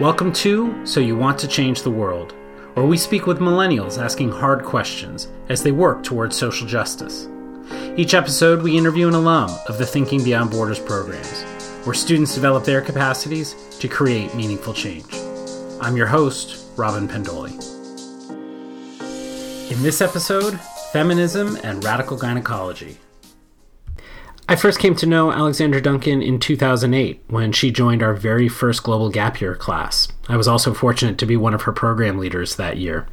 Welcome to So You Want to Change the World, where we speak with millennials asking hard questions as they work towards social justice. Each episode, we interview an alum of the Thinking Beyond Borders programs, where students develop their capacities to create meaningful change. I'm your host, Robin Pendoley. In this episode, feminism and radical gynecology. I first came to know Alexandra Duncan in 2008 when she joined our very first Global Gap Year class. I was also fortunate to be one of her program leaders that year.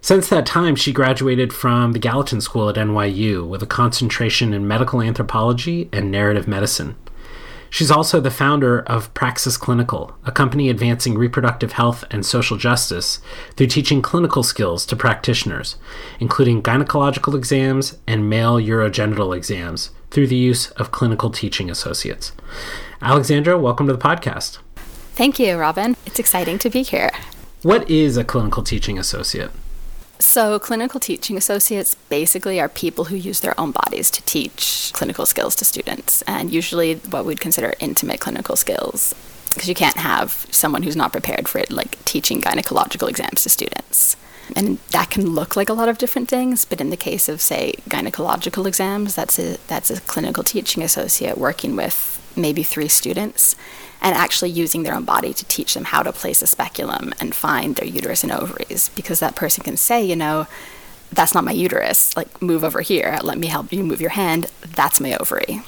Since that time, she graduated from the Gallatin School at NYU with a concentration in medical anthropology and narrative medicine. She's also the founder of Praxis Clinical, a company advancing reproductive health and social justice through teaching clinical skills to practitioners, including gynecological exams and male urogenital exams, through the use of clinical teaching associates. Alexandra, welcome to the podcast. Thank you, Robin. It's exciting to be here. What is a clinical teaching associate? So, clinical teaching associates basically are people who use their own bodies to teach clinical skills to students, and usually what we'd consider intimate clinical skills, because you can't have someone who's not prepared for it, like teaching gynecological exams to students. And that can look like a lot of different things, but in the case of, say, gynecological exams, that's a, that's a clinical teaching associate working with maybe three students and actually using their own body to teach them how to place a speculum and find their uterus and ovaries because that person can say, you know, that's not my uterus. Like, move over here. Let me help you move your hand. That's my ovary.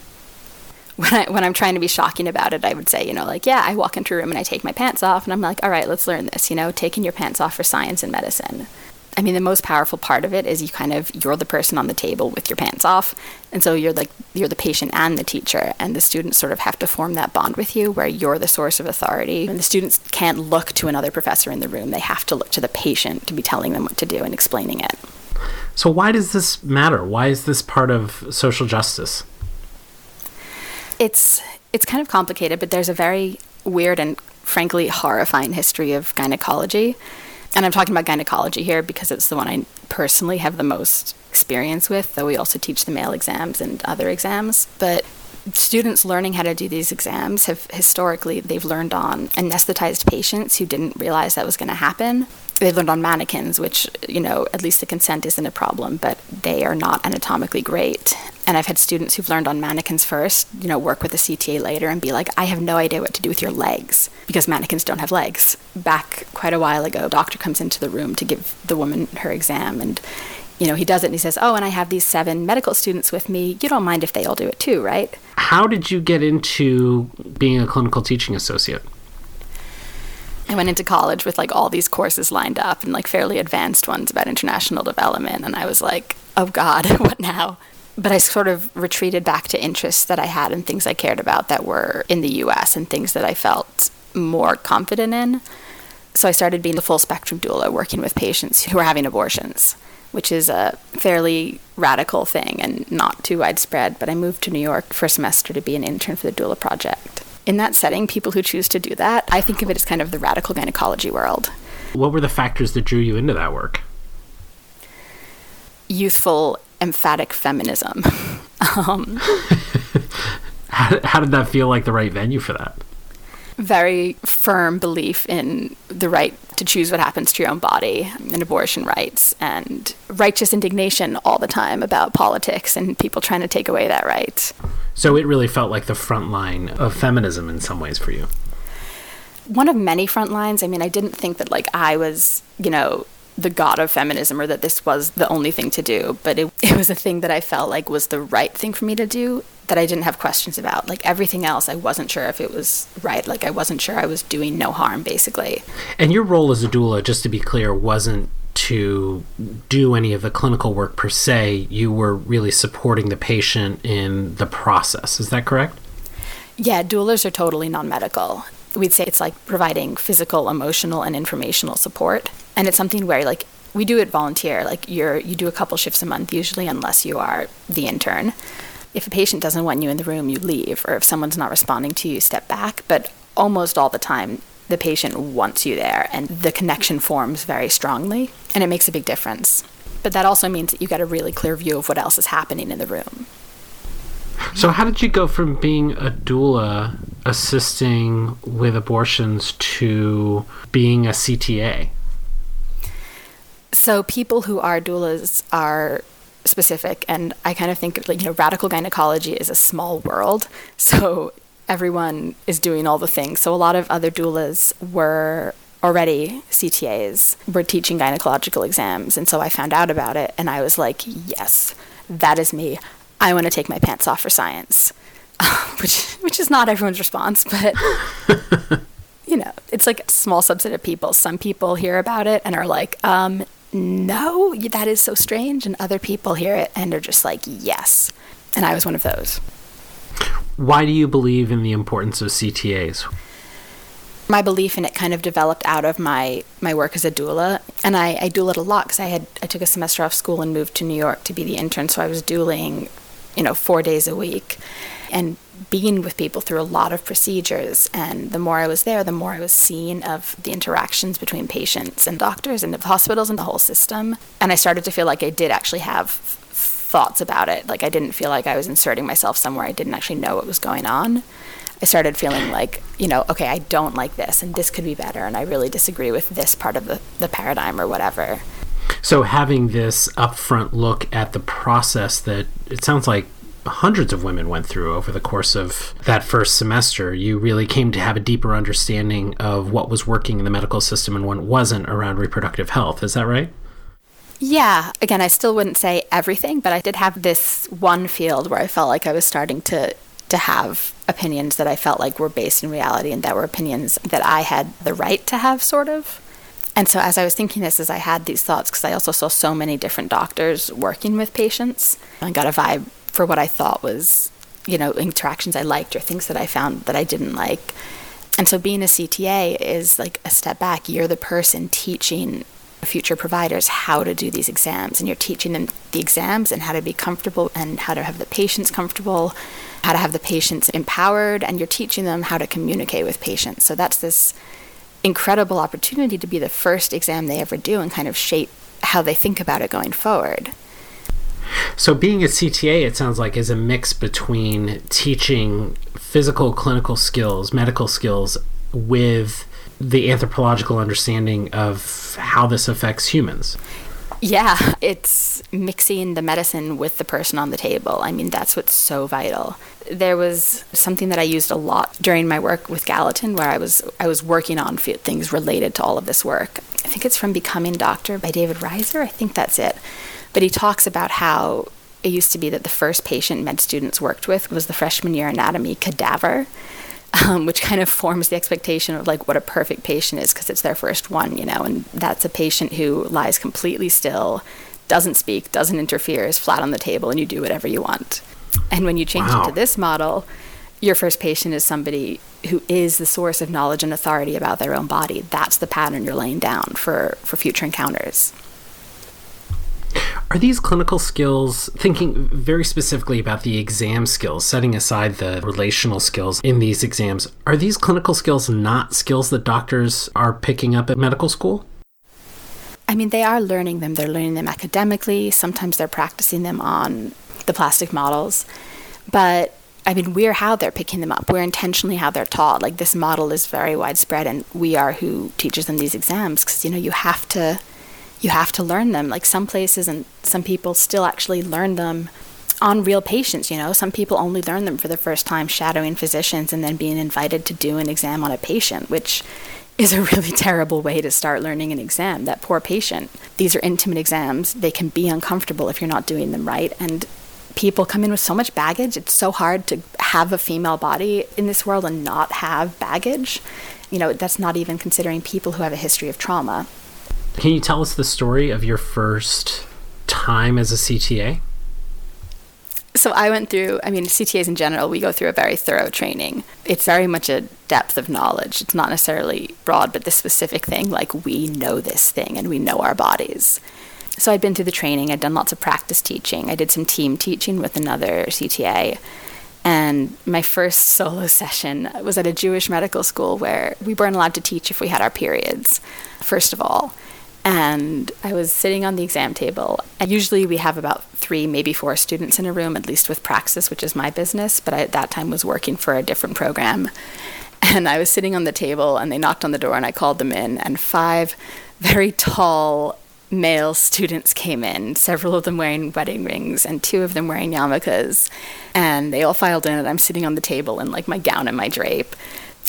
When, I, when I'm trying to be shocking about it, I would say, you know, like, yeah, I walk into a room and I take my pants off, and I'm like, all right, let's learn this, you know, taking your pants off for science and medicine. I mean, the most powerful part of it is you kind of you're the person on the table with your pants off, and so you're like you're the patient and the teacher, and the students sort of have to form that bond with you where you're the source of authority. And the students can't look to another professor in the room; they have to look to the patient to be telling them what to do and explaining it. So, why does this matter? Why is this part of social justice? It's it's kind of complicated, but there's a very weird and frankly horrifying history of gynecology and I'm talking about gynecology here because it's the one I personally have the most experience with, though we also teach the male exams and other exams. But students learning how to do these exams have historically they've learned on anesthetized patients who didn't realize that was going to happen they've learned on mannequins which you know at least the consent isn't a problem but they are not anatomically great and i've had students who've learned on mannequins first you know work with the cta later and be like i have no idea what to do with your legs because mannequins don't have legs back quite a while ago a doctor comes into the room to give the woman her exam and you know, he does it and he says, Oh, and I have these seven medical students with me. You don't mind if they all do it too, right? How did you get into being a clinical teaching associate? I went into college with like all these courses lined up and like fairly advanced ones about international development. And I was like, Oh God, what now? But I sort of retreated back to interests that I had and things I cared about that were in the US and things that I felt more confident in. So I started being the full spectrum doula, working with patients who were having abortions which is a fairly radical thing and not too widespread. But I moved to New York for a semester to be an intern for the Doula Project. In that setting, people who choose to do that, I think of it as kind of the radical gynecology world. What were the factors that drew you into that work? Youthful, emphatic feminism. um, how, how did that feel like the right venue for that? very firm belief in the right to choose what happens to your own body and abortion rights and righteous indignation all the time about politics and people trying to take away that right. So it really felt like the front line of feminism in some ways for you. One of many front lines. I mean, I didn't think that like I was, you know, the god of feminism or that this was the only thing to do, but it, it was a thing that I felt like was the right thing for me to do that I didn't have questions about. Like everything else, I wasn't sure if it was right. Like I wasn't sure I was doing no harm, basically. And your role as a doula, just to be clear, wasn't to do any of the clinical work per se. You were really supporting the patient in the process. Is that correct? Yeah, doulas are totally non medical. We'd say it's like providing physical, emotional, and informational support. And it's something where, like, we do it volunteer. Like, you're, you do a couple shifts a month, usually, unless you are the intern if a patient doesn't want you in the room, you leave, or if someone's not responding to you, step back. But almost all the time, the patient wants you there, and the connection forms very strongly, and it makes a big difference. But that also means that you get a really clear view of what else is happening in the room. So, how did you go from being a doula assisting with abortions to being a CTA? So, people who are doulas are specific, and I kind of think like, you know, radical gynecology is a small world. So, everyone is doing all the things. So, a lot of other doulas were already CTAs, were teaching gynecological exams. And so I found out about it, and I was like, yes, that is me. I want to take my pants off for science, which which is not everyone's response, but you know, it's like a small subset of people. Some people hear about it and are like, um, no, that is so strange, and other people hear it and are just like, yes. And I was one of those. Why do you believe in the importance of CTAs? my belief in it kind of developed out of my, my work as a doula. And I, I doulaed a lot because I had I took a semester off school and moved to New York to be the intern. So I was doulaing, you know, four days a week and being with people through a lot of procedures. And the more I was there, the more I was seeing of the interactions between patients and doctors and the hospitals and the whole system. And I started to feel like I did actually have thoughts about it. Like I didn't feel like I was inserting myself somewhere I didn't actually know what was going on. I started feeling like, you know, okay, I don't like this and this could be better and I really disagree with this part of the, the paradigm or whatever. So having this upfront look at the process that it sounds like hundreds of women went through over the course of that first semester, you really came to have a deeper understanding of what was working in the medical system and what wasn't around reproductive health. Is that right? Yeah. Again, I still wouldn't say everything, but I did have this one field where I felt like I was starting to to have opinions that I felt like were based in reality and that were opinions that I had the right to have, sort of. And so, as I was thinking this, as I had these thoughts, because I also saw so many different doctors working with patients, I got a vibe for what I thought was, you know, interactions I liked or things that I found that I didn't like. And so, being a CTA is like a step back. You're the person teaching future providers how to do these exams, and you're teaching them the exams and how to be comfortable and how to have the patients comfortable how to have the patients empowered, and you're teaching them how to communicate with patients. So that's this incredible opportunity to be the first exam they ever do and kind of shape how they think about it going forward. So, being a CTA, it sounds like, is a mix between teaching physical, clinical skills, medical skills, with the anthropological understanding of how this affects humans. Yeah, it's mixing the medicine with the person on the table. I mean, that's what's so vital. There was something that I used a lot during my work with Gallatin where I was I was working on things related to all of this work. I think it's from Becoming Doctor by David Reiser. I think that's it. But he talks about how it used to be that the first patient med students worked with was the freshman year anatomy cadaver um, which kind of forms the expectation of like what a perfect patient is because it's their first one, you know, and that's a patient who lies completely still, doesn't speak, doesn't interfere, is flat on the table, and you do whatever you want. And when you change wow. it to this model, your first patient is somebody who is the source of knowledge and authority about their own body. That's the pattern you're laying down for, for future encounters. Are these clinical skills, thinking very specifically about the exam skills, setting aside the relational skills in these exams, are these clinical skills not skills that doctors are picking up at medical school? I mean, they are learning them. They're learning them academically. Sometimes they're practicing them on the plastic models. But I mean, we're how they're picking them up. We're intentionally how they're taught. Like this model is very widespread, and we are who teaches them these exams because you know you have to you have to learn them. Like some places and some people still actually learn them on real patients, you know. Some people only learn them for the first time shadowing physicians and then being invited to do an exam on a patient, which is a really terrible way to start learning an exam. That poor patient. These are intimate exams. They can be uncomfortable if you're not doing them right. And people come in with so much baggage. It's so hard to have a female body in this world and not have baggage. You know, that's not even considering people who have a history of trauma. Can you tell us the story of your first time as a CTA? So I went through, I mean, CTAs in general, we go through a very thorough training. It's very much a depth of knowledge. It's not necessarily broad, but the specific thing, like we know this thing and we know our bodies. So I'd been through the training, I'd done lots of practice teaching. I did some team teaching with another CTA. And my first solo session was at a Jewish medical school where we weren't allowed to teach if we had our periods, first of all. And I was sitting on the exam table. And usually we have about three, maybe four students in a room, at least with Praxis, which is my business. But I, at that time, was working for a different program. And I was sitting on the table, and they knocked on the door, and I called them in. And five very tall male students came in, several of them wearing wedding rings and two of them wearing yarmulkes. And they all filed in, and I'm sitting on the table in like my gown and my drape.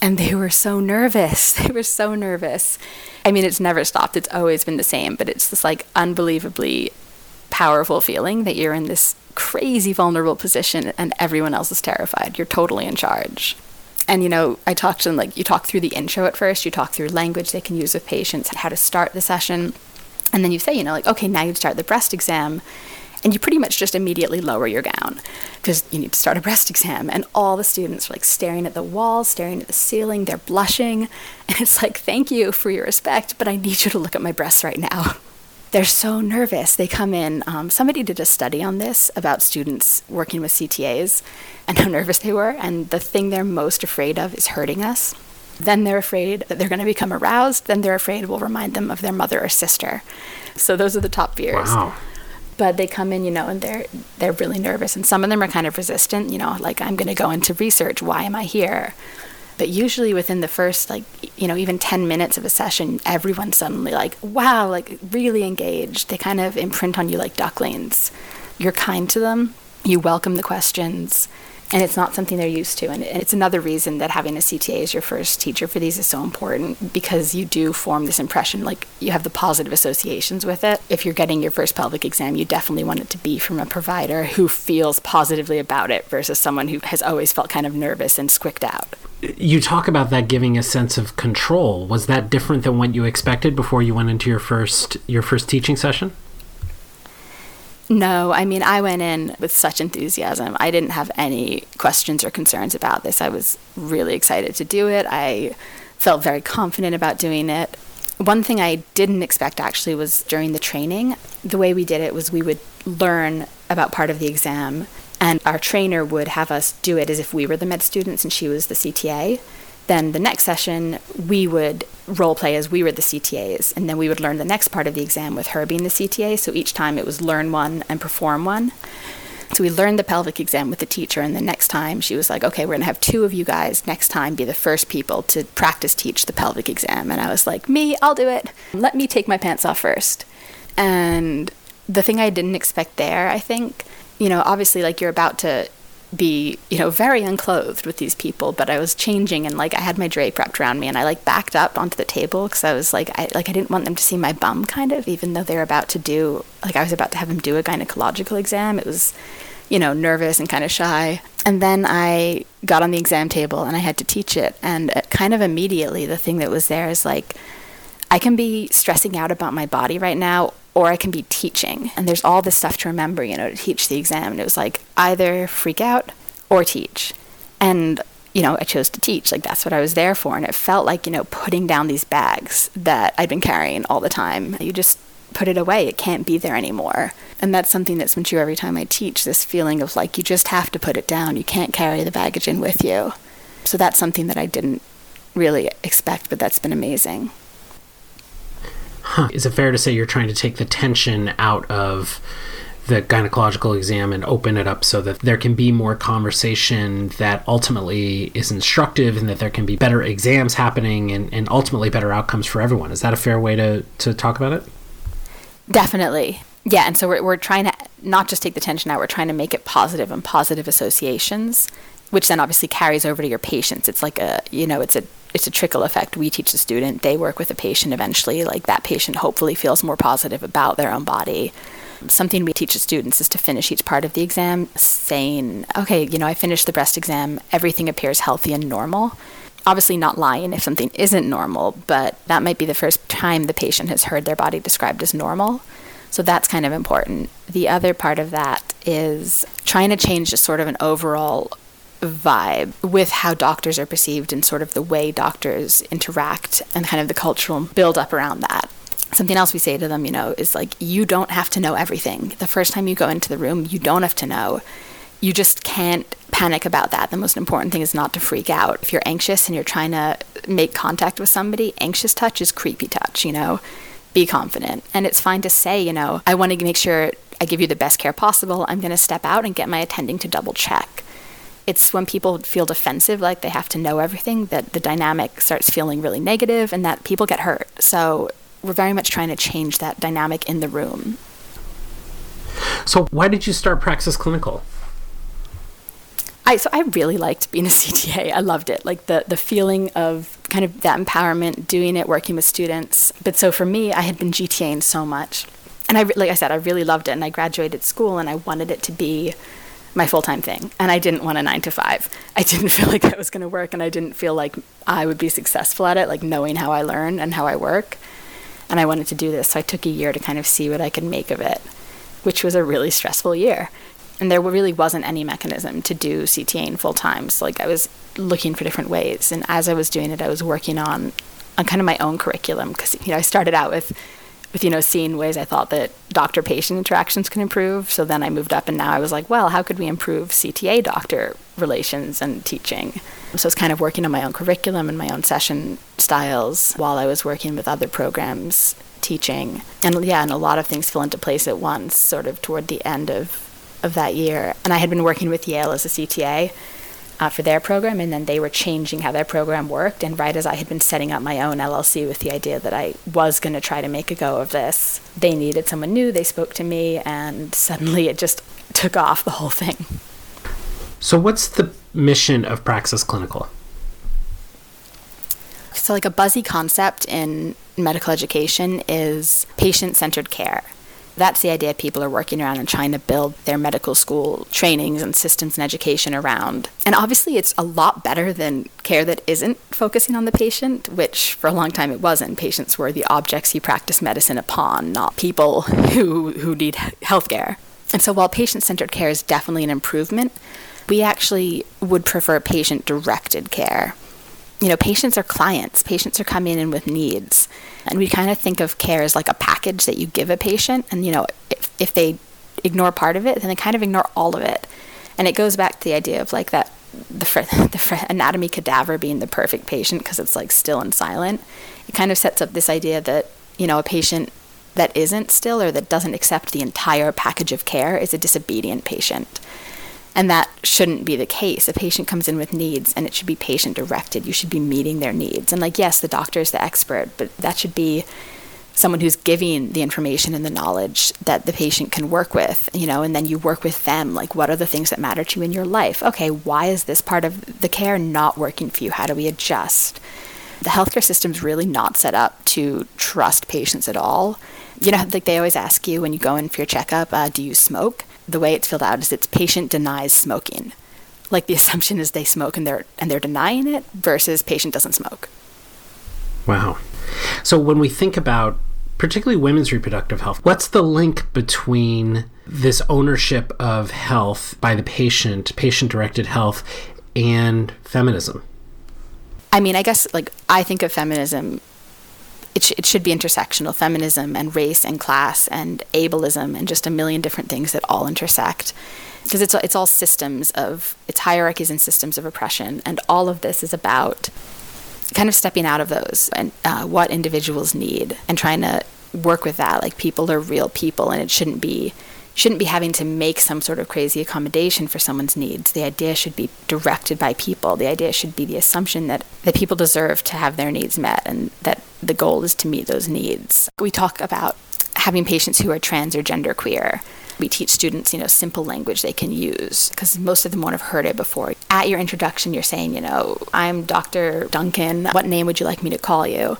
And they were so nervous. They were so nervous. I mean, it's never stopped. It's always been the same, but it's this like unbelievably powerful feeling that you're in this crazy vulnerable position and everyone else is terrified. You're totally in charge. And you know, I talked to them like you talk through the intro at first, you talk through language they can use with patients, how to start the session. And then you say, you know, like, okay, now you start the breast exam. And you pretty much just immediately lower your gown because you need to start a breast exam. And all the students are like staring at the wall, staring at the ceiling, they're blushing. And it's like, thank you for your respect, but I need you to look at my breasts right now. They're so nervous. They come in. Um, somebody did a study on this about students working with CTAs and how nervous they were. And the thing they're most afraid of is hurting us. Then they're afraid that they're going to become aroused. Then they're afraid we'll remind them of their mother or sister. So those are the top fears. Wow. But they come in, you know, and they're they're really nervous, and some of them are kind of resistant. You know, like I'm going to go into research. Why am I here? But usually within the first, like, you know, even 10 minutes of a session, everyone's suddenly like, wow, like really engaged. They kind of imprint on you like ducklings. You're kind to them, you welcome the questions, and it's not something they're used to. And it's another reason that having a CTA as your first teacher for these is so important because you do form this impression, like you have the positive associations with it. If you're getting your first pelvic exam, you definitely want it to be from a provider who feels positively about it versus someone who has always felt kind of nervous and squicked out. You talk about that giving a sense of control. Was that different than what you expected before you went into your first your first teaching session? No, I mean, I went in with such enthusiasm. I didn't have any questions or concerns about this. I was really excited to do it. I felt very confident about doing it. One thing I didn't expect actually was during the training, the way we did it was we would learn about part of the exam, and our trainer would have us do it as if we were the med students and she was the CTA. Then the next session, we would role play as we were the CTAs, and then we would learn the next part of the exam with her being the CTA. So each time it was learn one and perform one. So we learned the pelvic exam with the teacher, and the next time she was like, okay, we're going to have two of you guys next time be the first people to practice teach the pelvic exam. And I was like, me, I'll do it. Let me take my pants off first. And the thing I didn't expect there, I think, you know, obviously, like you're about to be, you know, very unclothed with these people, but I was changing and like I had my drape wrapped around me and I like backed up onto the table because I was like, I like I didn't want them to see my bum, kind of, even though they were about to do like I was about to have them do a gynecological exam. It was, you know, nervous and kind of shy. And then I got on the exam table and I had to teach it, and kind of immediately the thing that was there is like. I can be stressing out about my body right now, or I can be teaching. And there's all this stuff to remember, you know, to teach the exam. And it was like either freak out or teach. And, you know, I chose to teach. Like that's what I was there for. And it felt like, you know, putting down these bags that I'd been carrying all the time. You just put it away. It can't be there anymore. And that's something that's been true every time I teach this feeling of like, you just have to put it down. You can't carry the baggage in with you. So that's something that I didn't really expect, but that's been amazing. Huh. Is it fair to say you're trying to take the tension out of the gynecological exam and open it up so that there can be more conversation that ultimately is instructive and that there can be better exams happening and, and ultimately better outcomes for everyone? Is that a fair way to, to talk about it? Definitely. Yeah, and so we're, we're trying to not just take the tension out, we're trying to make it positive and positive associations, which then obviously carries over to your patients. It's like a, you know, it's a it's a trickle effect. We teach the student, they work with the patient eventually. Like that patient hopefully feels more positive about their own body. Something we teach the students is to finish each part of the exam saying, okay, you know, I finished the breast exam, everything appears healthy and normal. Obviously, not lying if something isn't normal, but that might be the first time the patient has heard their body described as normal. So that's kind of important. The other part of that is trying to change just sort of an overall vibe with how doctors are perceived and sort of the way doctors interact and kind of the cultural build up around that. Something else we say to them, you know, is like, you don't have to know everything. The first time you go into the room, you don't have to know. You just can't panic about that. The most important thing is not to freak out. If you're anxious and you're trying to make contact with somebody, anxious touch is creepy touch, you know? be confident. And it's fine to say, you know, I want to make sure I give you the best care possible. I'm going to step out and get my attending to double check. It's when people feel defensive, like they have to know everything, that the dynamic starts feeling really negative and that people get hurt. So we're very much trying to change that dynamic in the room. So, why did you start Praxis Clinical? I so I really liked being a CTA. I loved it. Like the the feeling of kind of that empowerment, doing it, working with students. But so for me, I had been GTAing so much, and I like I said, I really loved it. And I graduated school, and I wanted it to be my full time thing. And I didn't want a nine to five. I didn't feel like that was going to work, and I didn't feel like I would be successful at it, like knowing how I learn and how I work. And I wanted to do this, so I took a year to kind of see what I could make of it, which was a really stressful year and there really wasn't any mechanism to do CTAing full time. So like I was looking for different ways, and as I was doing it, I was working on on kind of my own curriculum because you know I started out with with you know seeing ways I thought that doctor patient interactions can improve. So then I moved up, and now I was like, well, how could we improve CTA doctor relations and teaching? So I was kind of working on my own curriculum and my own session styles while I was working with other programs teaching. And yeah, and a lot of things fell into place at once, sort of toward the end of of that year. And I had been working with Yale as a CTA uh, for their program, and then they were changing how their program worked. And right as I had been setting up my own LLC with the idea that I was going to try to make a go of this, they needed someone new. They spoke to me, and suddenly it just took off the whole thing. So, what's the mission of Praxis Clinical? So, like a buzzy concept in medical education is patient centered care. That's the idea people are working around and trying to build their medical school trainings and systems and education around. And obviously, it's a lot better than care that isn't focusing on the patient, which for a long time it wasn't. Patients were the objects you practice medicine upon, not people who, who need health care. And so, while patient centered care is definitely an improvement, we actually would prefer patient directed care you know, patients are clients. Patients are coming in with needs. And we kind of think of care as like a package that you give a patient. And, you know, if, if they ignore part of it, then they kind of ignore all of it. And it goes back to the idea of like that the, the anatomy cadaver being the perfect patient because it's like still and silent. It kind of sets up this idea that, you know, a patient that isn't still or that doesn't accept the entire package of care is a disobedient patient. And that shouldn't be the case. A patient comes in with needs and it should be patient directed. You should be meeting their needs. And, like, yes, the doctor is the expert, but that should be someone who's giving the information and the knowledge that the patient can work with, you know, and then you work with them. Like, what are the things that matter to you in your life? Okay, why is this part of the care not working for you? How do we adjust? The healthcare system's really not set up to trust patients at all. You know, like they always ask you when you go in for your checkup, uh, do you smoke? The way it's filled out is it's patient denies smoking. Like the assumption is they smoke and they're and they're denying it versus patient doesn't smoke. Wow. So when we think about particularly women's reproductive health, what's the link between this ownership of health by the patient, patient directed health and feminism? I mean, I guess like I think of feminism it, sh- it should be intersectional feminism and race and class and ableism and just a million different things that all intersect. Because it's, it's all systems of it's hierarchies and systems of oppression and all of this is about kind of stepping out of those and uh, what individuals need and trying to work with that. Like people are real people and it shouldn't be shouldn't be having to make some sort of crazy accommodation for someone's needs. The idea should be directed by people. The idea should be the assumption that, that people deserve to have their needs met and that the goal is to meet those needs. We talk about having patients who are trans or genderqueer. We teach students, you know, simple language they can use because most of them won't have heard it before. At your introduction, you're saying, you know, I'm Dr. Duncan. What name would you like me to call you?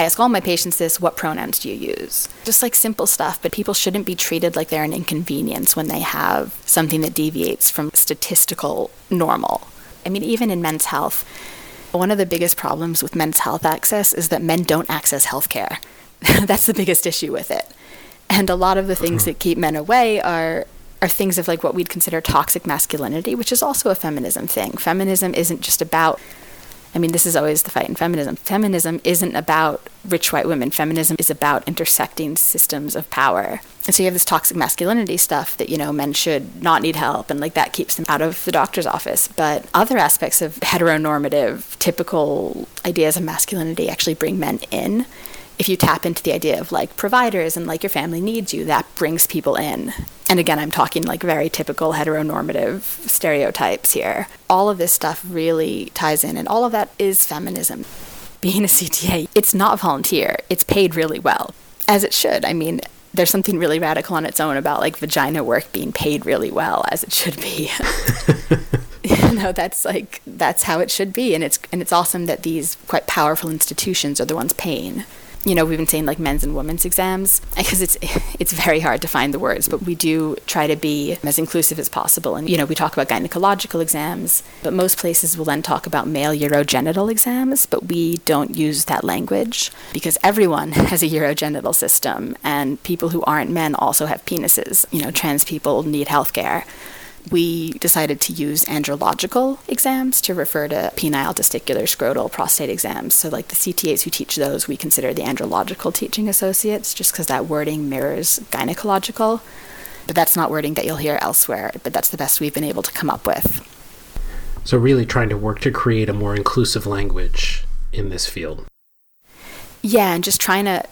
I ask all my patients this what pronouns do you use? Just like simple stuff, but people shouldn't be treated like they're an inconvenience when they have something that deviates from statistical normal. I mean, even in men's health, one of the biggest problems with men's health access is that men don't access healthcare. That's the biggest issue with it. And a lot of the things that keep men away are are things of like what we'd consider toxic masculinity, which is also a feminism thing. Feminism isn't just about I mean, this is always the fight in feminism. Feminism isn't about rich white women. Feminism is about intersecting systems of power. And so you have this toxic masculinity stuff that, you know, men should not need help and like that keeps them out of the doctor's office. But other aspects of heteronormative, typical ideas of masculinity actually bring men in if you tap into the idea of like providers and like your family needs you, that brings people in. And again, I'm talking like very typical heteronormative stereotypes here. All of this stuff really ties in, and all of that is feminism. Being a CTA, it's not volunteer, it's paid really well, as it should. I mean, there's something really radical on its own about like vagina work being paid really well as it should be. you know, that's like that's how it should be and it's and it's awesome that these quite powerful institutions are the ones paying you know, we've been saying like men's and women's exams because it's it's very hard to find the words, but we do try to be as inclusive as possible. And you know, we talk about gynecological exams, but most places will then talk about male urogenital exams, but we don't use that language because everyone has a urogenital system and people who aren't men also have penises. You know, trans people need health care we decided to use andrological exams to refer to penile, testicular, scrotal, prostate exams. So, like the CTAs who teach those, we consider the andrological teaching associates just because that wording mirrors gynecological. But that's not wording that you'll hear elsewhere, but that's the best we've been able to come up with. So, really trying to work to create a more inclusive language in this field. Yeah, and just trying to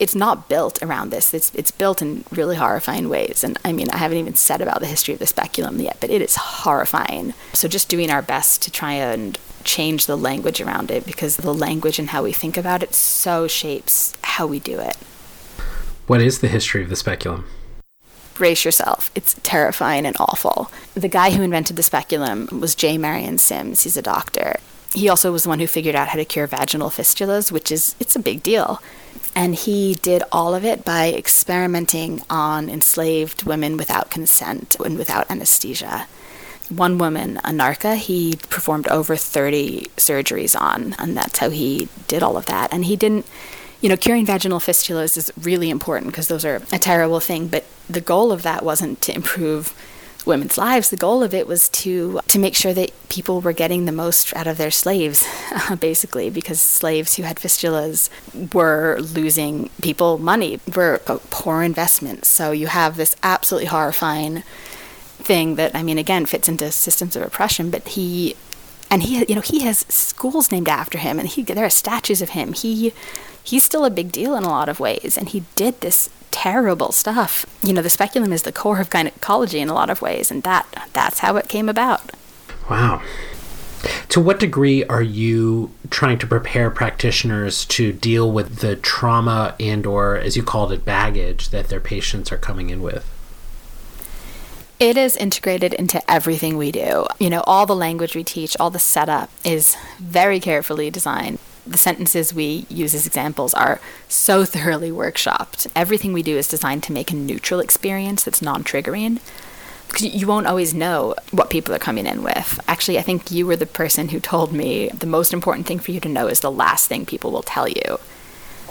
it's not built around this. It's it's built in really horrifying ways. And I mean, I haven't even said about the history of the speculum yet, but it is horrifying. So just doing our best to try and change the language around it because the language and how we think about it so shapes how we do it. What is the history of the speculum? brace yourself. It's terrifying and awful. The guy who invented the speculum was J. Marion Sims. He's a doctor. He also was the one who figured out how to cure vaginal fistulas, which is it's a big deal. And he did all of it by experimenting on enslaved women without consent and without anesthesia. One woman, Anarcha, he performed over 30 surgeries on, and that's how he did all of that. And he didn't, you know, curing vaginal fistulas is really important because those are a terrible thing, but the goal of that wasn't to improve women's lives. The goal of it was to to make sure that people were getting the most out of their slaves, basically, because slaves who had fistulas were losing people money, were poor investments. So you have this absolutely horrifying thing that I mean, again, fits into systems of oppression. But he and he, you know, he has schools named after him, and he there are statues of him. He he's still a big deal in a lot of ways, and he did this terrible stuff. You know, the speculum is the core of gynecology in a lot of ways, and that that's how it came about. Wow. To what degree are you trying to prepare practitioners to deal with the trauma and or as you called it baggage that their patients are coming in with? It is integrated into everything we do. You know, all the language we teach, all the setup is very carefully designed the sentences we use as examples are so thoroughly workshopped. Everything we do is designed to make a neutral experience that's non triggering. Because you won't always know what people are coming in with. Actually, I think you were the person who told me the most important thing for you to know is the last thing people will tell you.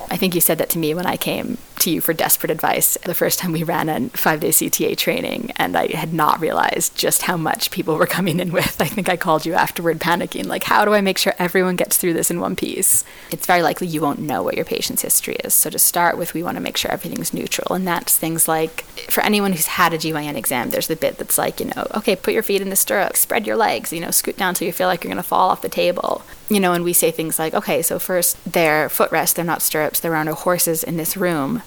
I think you said that to me when I came to you for desperate advice the first time we ran a five day CTA training, and I had not realized just how much people were coming in with. I think I called you afterward panicking, like, how do I make sure everyone gets through this in one piece? It's very likely you won't know what your patient's history is. So to start with, we want to make sure everything's neutral. And that's things like for anyone who's had a GYN exam, there's the bit that's like, you know, okay, put your feet in the stirrup, spread your legs, you know, scoot down till you feel like you're going to fall off the table. You know, and we say things like, okay, so first they're footrest, they're not stirrups, there are no horses in this room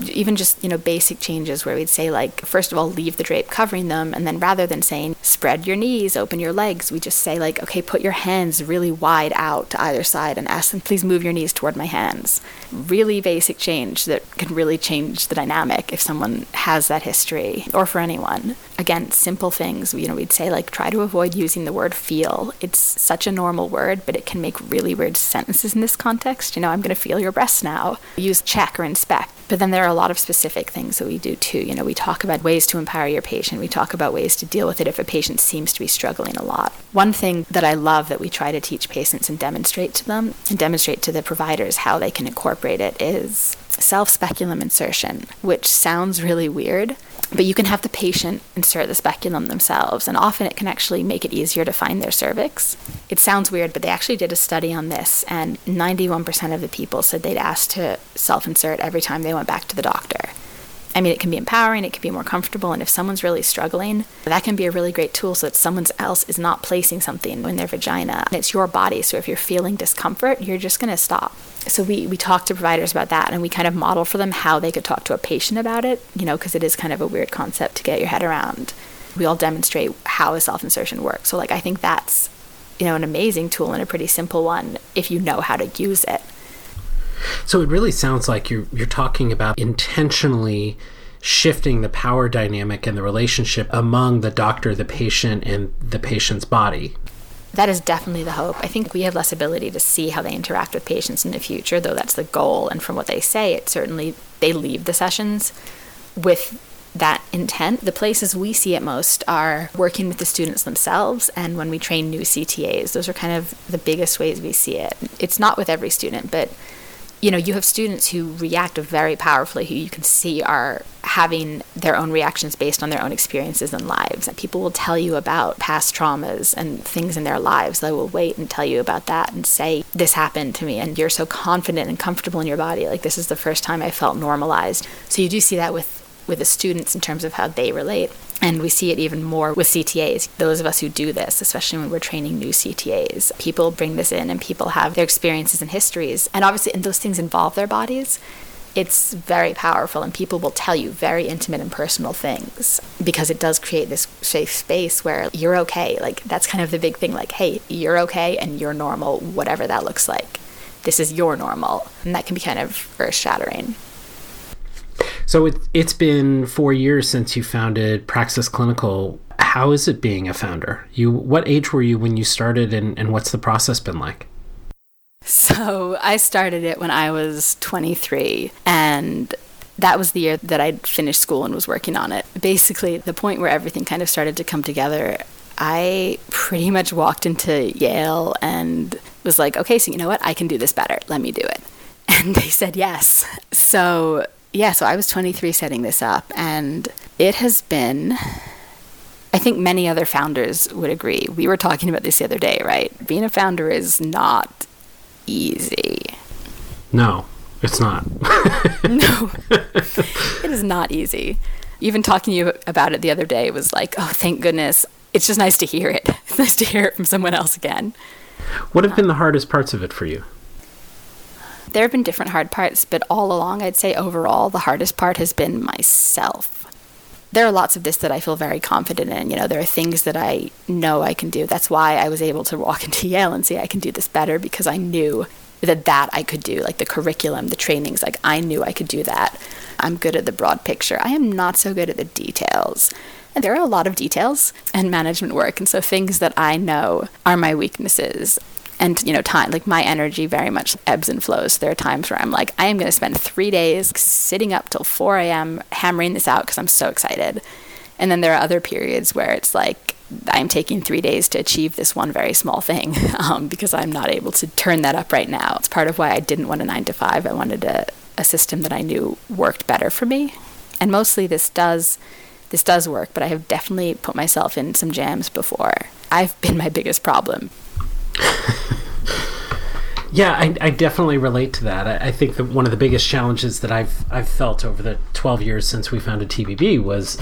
even just you know basic changes where we'd say like first of all leave the drape covering them and then rather than saying spread your knees open your legs we just say like okay put your hands really wide out to either side and ask them please move your knees toward my hands really basic change that can really change the dynamic if someone has that history or for anyone. Again simple things you know we'd say like try to avoid using the word feel. It's such a normal word but it can make really weird sentences in this context. You know i'm going to feel your breasts now. Use check or inspect but then there are a lot of specific things that we do too. You know, we talk about ways to empower your patient. We talk about ways to deal with it if a patient seems to be struggling a lot. One thing that I love that we try to teach patients and demonstrate to them and demonstrate to the providers how they can incorporate it is self speculum insertion, which sounds really weird, but you can have the patient insert the speculum themselves, and often it can actually make it easier to find their cervix. It sounds weird, but they actually did a study on this, and 91% of the people said they'd asked to self insert every time they went back to the doctor. I mean, it can be empowering, it can be more comfortable, and if someone's really struggling, that can be a really great tool so that someone else is not placing something in their vagina. And it's your body, so if you're feeling discomfort, you're just going to stop. So we, we talk to providers about that and we kind of model for them how they could talk to a patient about it, you know, because it is kind of a weird concept to get your head around. We all demonstrate how a self insertion works. So, like, I think that's, you know, an amazing tool and a pretty simple one if you know how to use it. So it really sounds like you're you're talking about intentionally shifting the power dynamic and the relationship among the doctor, the patient, and the patient's body. That is definitely the hope. I think we have less ability to see how they interact with patients in the future, though that's the goal. And from what they say, it certainly they leave the sessions with that intent. The places we see it most are working with the students themselves and when we train new CTAs. Those are kind of the biggest ways we see it. It's not with every student, but you know, you have students who react very powerfully, who you can see are having their own reactions based on their own experiences and lives. And people will tell you about past traumas and things in their lives. They will wait and tell you about that and say, This happened to me. And you're so confident and comfortable in your body. Like, this is the first time I felt normalized. So you do see that with with the students in terms of how they relate. And we see it even more with CTAs. Those of us who do this, especially when we're training new CTAs, people bring this in and people have their experiences and histories. And obviously, and those things involve their bodies. It's very powerful, and people will tell you very intimate and personal things because it does create this safe space where you're okay. Like, that's kind of the big thing like, hey, you're okay and you're normal, whatever that looks like. This is your normal. And that can be kind of earth shattering. So it, it's been four years since you founded Praxis Clinical. How is it being a founder? You, what age were you when you started, and, and what's the process been like? So I started it when I was 23, and that was the year that I'd finished school and was working on it. Basically, the point where everything kind of started to come together, I pretty much walked into Yale and was like, okay, so you know what? I can do this better. Let me do it. And they said yes. So yeah, so I was 23 setting this up, and it has been. I think many other founders would agree. We were talking about this the other day, right? Being a founder is not easy. No, it's not. no, it is not easy. Even talking to you about it the other day was like, oh, thank goodness. It's just nice to hear it. It's nice to hear it from someone else again. What have uh, been the hardest parts of it for you? There have been different hard parts, but all along, I'd say overall, the hardest part has been myself. There are lots of this that I feel very confident in. You know, there are things that I know I can do. That's why I was able to walk into Yale and say I can do this better because I knew that that I could do, like the curriculum, the trainings, like I knew I could do that. I'm good at the broad picture. I am not so good at the details. And there are a lot of details and management work, and so things that I know are my weaknesses and you know time like my energy very much ebbs and flows. There are times where i'm like i am going to spend three days sitting up till 4 a.m hammering this out because i'm so excited. And then there are other periods where it's like i'm taking three days to achieve this one very small thing um, because i'm not able to turn that up right now. It's part of why i didn't want a nine to five. I wanted a, a system that i knew worked better for me. And mostly this does this does work but i have definitely put myself in some jams before. I've been my biggest problem yeah, I, I, definitely relate to that. I, I, think that one of the biggest challenges that I've I've felt over the twelve years since we founded TBB was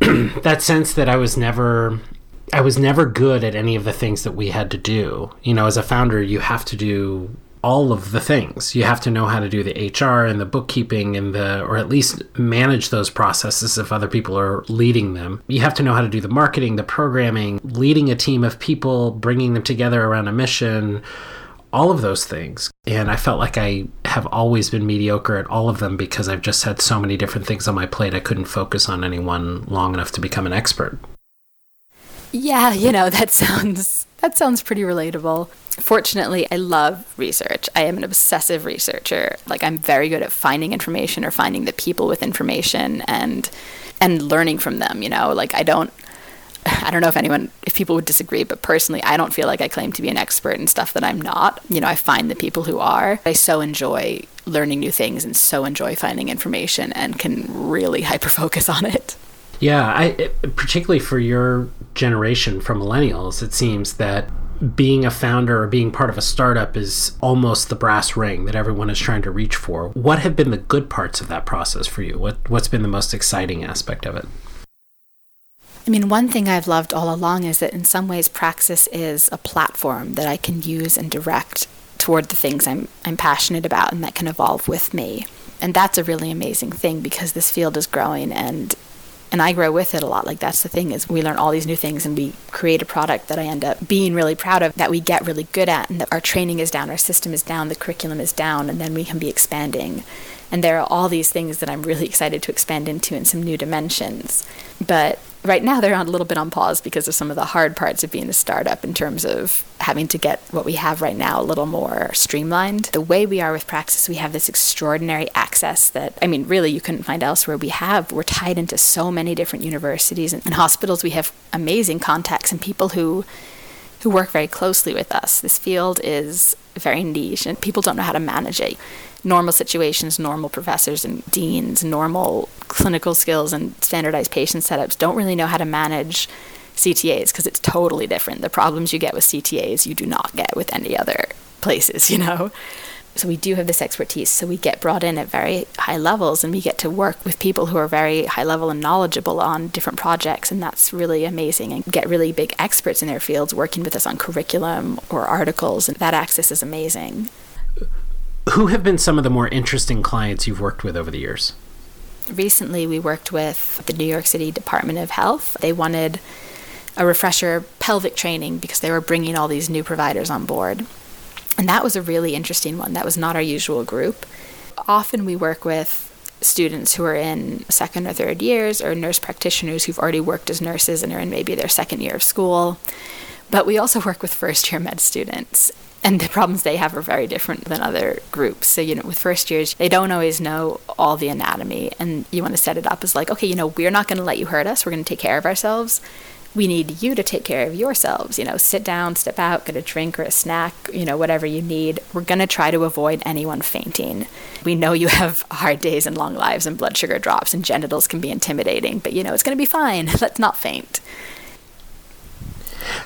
that sense that I was never I was never good at any of the things that we had to do. You know, as a founder, you have to do all of the things. You have to know how to do the HR and the bookkeeping and the, or at least manage those processes if other people are leading them. You have to know how to do the marketing, the programming, leading a team of people, bringing them together around a mission, all of those things. And I felt like I have always been mediocre at all of them because I've just had so many different things on my plate. I couldn't focus on any one long enough to become an expert. Yeah, you know, that sounds that sounds pretty relatable. Fortunately, I love research. I am an obsessive researcher. Like I'm very good at finding information or finding the people with information and and learning from them, you know? Like I don't I don't know if anyone if people would disagree, but personally, I don't feel like I claim to be an expert in stuff that I'm not. You know, I find the people who are. I so enjoy learning new things and so enjoy finding information and can really hyper focus on it. Yeah, I particularly for your generation from millennials, it seems that being a founder or being part of a startup is almost the brass ring that everyone is trying to reach for. What have been the good parts of that process for you? What what's been the most exciting aspect of it? I mean, one thing I've loved all along is that in some ways Praxis is a platform that I can use and direct toward the things I'm I'm passionate about and that can evolve with me. And that's a really amazing thing because this field is growing and and I grow with it a lot. Like that's the thing is we learn all these new things and we create a product that I end up being really proud of that we get really good at and that our training is down, our system is down, the curriculum is down and then we can be expanding. And there are all these things that I'm really excited to expand into in some new dimensions. But right now they're on a little bit on pause because of some of the hard parts of being a startup in terms of having to get what we have right now a little more streamlined. The way we are with Praxis, we have this extraordinary access that I mean, really you couldn't find elsewhere. We have we're tied into so many different universities and, and hospitals. We have amazing contacts and people who who work very closely with us. This field is very niche and people don't know how to manage it normal situations, normal professors and deans, normal clinical skills and standardized patient setups don't really know how to manage CTAs because it's totally different. The problems you get with CTAs you do not get with any other places, you know. So we do have this expertise. So we get brought in at very high levels and we get to work with people who are very high level and knowledgeable on different projects and that's really amazing and get really big experts in their fields working with us on curriculum or articles and that access is amazing. Who have been some of the more interesting clients you've worked with over the years? Recently, we worked with the New York City Department of Health. They wanted a refresher pelvic training because they were bringing all these new providers on board. And that was a really interesting one. That was not our usual group. Often we work with students who are in second or third years or nurse practitioners who've already worked as nurses and are in maybe their second year of school. But we also work with first year med students and the problems they have are very different than other groups. So, you know, with first years, they don't always know all the anatomy, and you want to set it up as like, okay, you know, we're not going to let you hurt us, we're going to take care of ourselves. We need you to take care of yourselves. You know, sit down, step out, get a drink or a snack, you know, whatever you need. We're going to try to avoid anyone fainting. We know you have hard days and long lives, and blood sugar drops and genitals can be intimidating, but, you know, it's going to be fine. Let's not faint.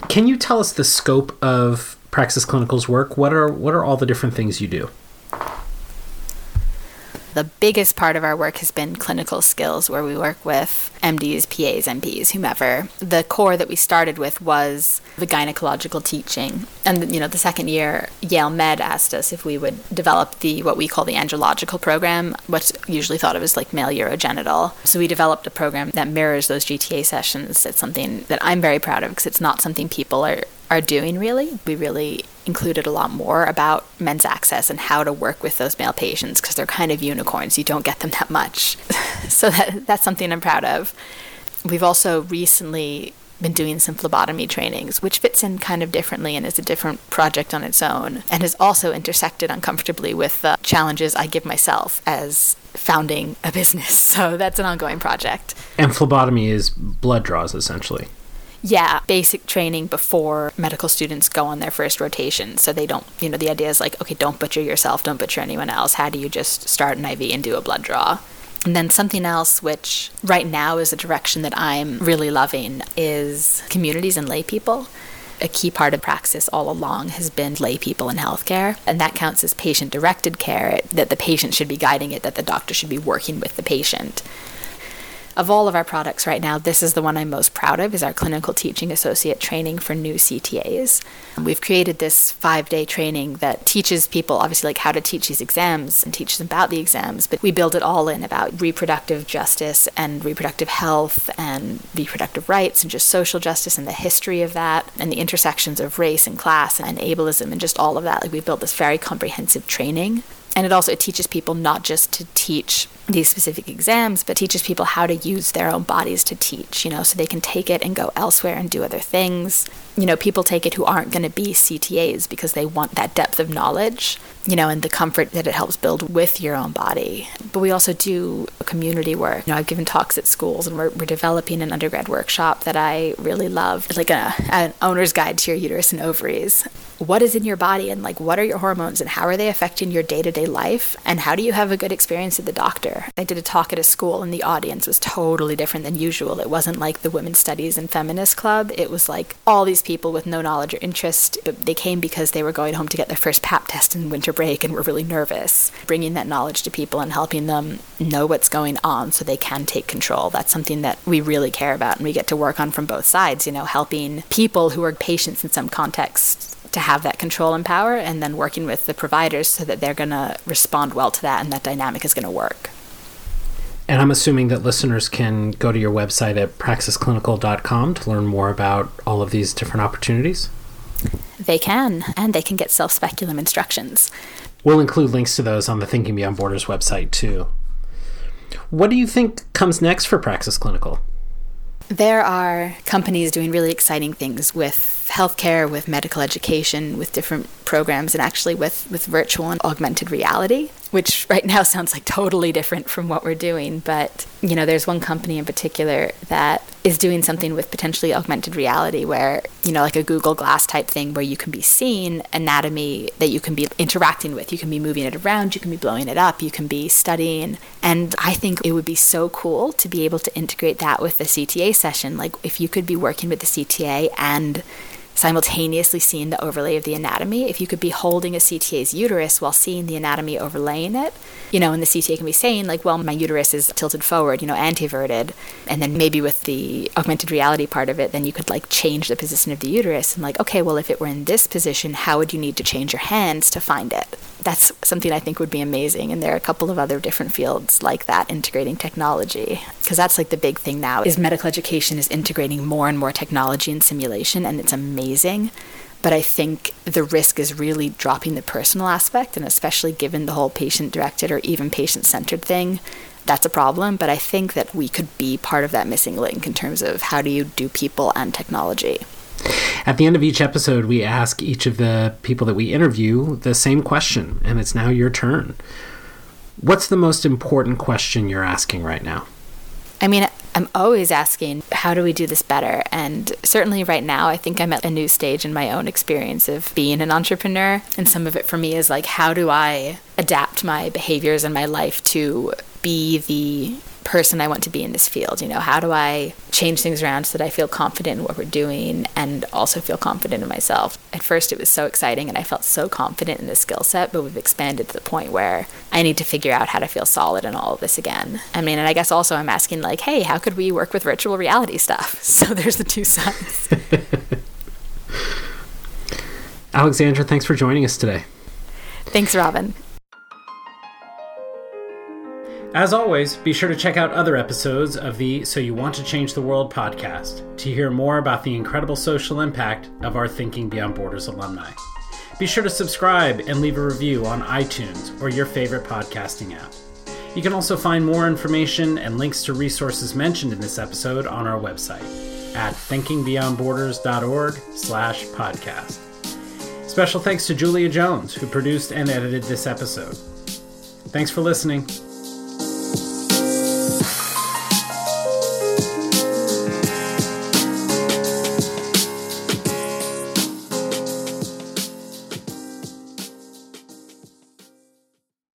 Can you tell us the scope of Praxis Clinical's work, what are what are all the different things you do? The biggest part of our work has been clinical skills, where we work with MDs, PAs, NPs, whomever. The core that we started with was the gynecological teaching. And, you know, the second year, Yale Med asked us if we would develop the, what we call the andrological program, what's usually thought of as like male urogenital. So we developed a program that mirrors those GTA sessions. It's something that I'm very proud of because it's not something people are, are doing really. We really included a lot more about men's access and how to work with those male patients because they're kind of unicorns. You don't get them that much. so that, that's something I'm proud of. We've also recently been doing some phlebotomy trainings, which fits in kind of differently and is a different project on its own, and has also intersected uncomfortably with the challenges I give myself as founding a business. So that's an ongoing project. And phlebotomy is blood draws, essentially. Yeah, basic training before medical students go on their first rotation. So they don't, you know, the idea is like, okay, don't butcher yourself, don't butcher anyone else. How do you just start an IV and do a blood draw? And then something else, which right now is a direction that I'm really loving, is communities and lay people. A key part of praxis all along has been lay people in healthcare, and that counts as patient directed care, that the patient should be guiding it, that the doctor should be working with the patient of all of our products right now, this is the one I'm most proud of is our clinical teaching associate training for new CTAs. We've created this 5-day training that teaches people obviously like how to teach these exams and teach them about the exams, but we build it all in about reproductive justice and reproductive health and reproductive rights and just social justice and the history of that and the intersections of race and class and ableism and just all of that. Like we built this very comprehensive training and it also it teaches people not just to teach these specific exams but teaches people how to use their own bodies to teach you know so they can take it and go elsewhere and do other things. You know people take it who aren't going to be ctas because they want that depth of knowledge you know and the comfort that it helps build with your own body. But we also do community work. You know i've given talks at schools and we're, we're developing an undergrad workshop that i really love. It's like a, an owner's guide to your uterus and ovaries. What is in your body and like what are your hormones and how are they affecting your day-to-day life? And how do you have a good experience at the doctor year. I did a talk at a school, and the audience was totally different than usual. It wasn't like the Women's Studies and Feminist Club. It was like all these people with no knowledge or interest. They came because they were going home to get their first PAP test in winter break and were really nervous. Bringing that knowledge to people and helping them know what's going on so they can take control. That's something that we really care about and we get to work on from both sides, you know, helping people who are patients in some contexts to have that control and power, and then working with the providers so that they're going to respond well to that and that dynamic is going to work. And I'm assuming that listeners can go to your website at praxisclinical.com to learn more about all of these different opportunities. They can, and they can get self speculum instructions. We'll include links to those on the Thinking Beyond Borders website too. What do you think comes next for Praxis Clinical? There are companies doing really exciting things with healthcare, with medical education, with different programs, and actually with, with virtual and augmented reality, which right now sounds like totally different from what we're doing. But, you know, there's one company in particular that is doing something with potentially augmented reality where, you know, like a Google Glass type thing where you can be seeing anatomy that you can be interacting with. You can be moving it around, you can be blowing it up, you can be studying. And I think it would be so cool to be able to integrate that with the CTA session. Like if you could be working with the CTA and simultaneously seeing the overlay of the anatomy. If you could be holding a CTA's uterus while seeing the anatomy overlaying it, you know, and the CTA can be saying, like, well, my uterus is tilted forward, you know, anteverted. And then maybe with the augmented reality part of it, then you could like change the position of the uterus and, like, okay, well, if it were in this position, how would you need to change your hands to find it? That's something I think would be amazing. And there are a couple of other different fields like that integrating technology. Because that's like the big thing now is medical education is integrating more and more technology and simulation, and it's amazing but I think the risk is really dropping the personal aspect, and especially given the whole patient directed or even patient centered thing, that's a problem. But I think that we could be part of that missing link in terms of how do you do people and technology. At the end of each episode, we ask each of the people that we interview the same question, and it's now your turn. What's the most important question you're asking right now? I mean, I'm always asking, how do we do this better? And certainly right now, I think I'm at a new stage in my own experience of being an entrepreneur. And some of it for me is like, how do I adapt my behaviors and my life to be the person I want to be in this field? You know, how do I change things around so that I feel confident in what we're doing and also feel confident in myself? At first, it was so exciting and I felt so confident in this skill set, but we've expanded to the point where I need to figure out how to feel solid in all of this again. I mean, and I guess also I'm asking, like, hey, how could we work with virtual reality stuff? So there's the two sides. Alexandra, thanks for joining us today. Thanks, Robin. As always, be sure to check out other episodes of the So You Want to Change the World podcast to hear more about the incredible social impact of our Thinking Beyond Borders alumni. Be sure to subscribe and leave a review on iTunes or your favorite podcasting app. You can also find more information and links to resources mentioned in this episode on our website at thinkingbeyondborders.org slash podcast. Special thanks to Julia Jones, who produced and edited this episode. Thanks for listening.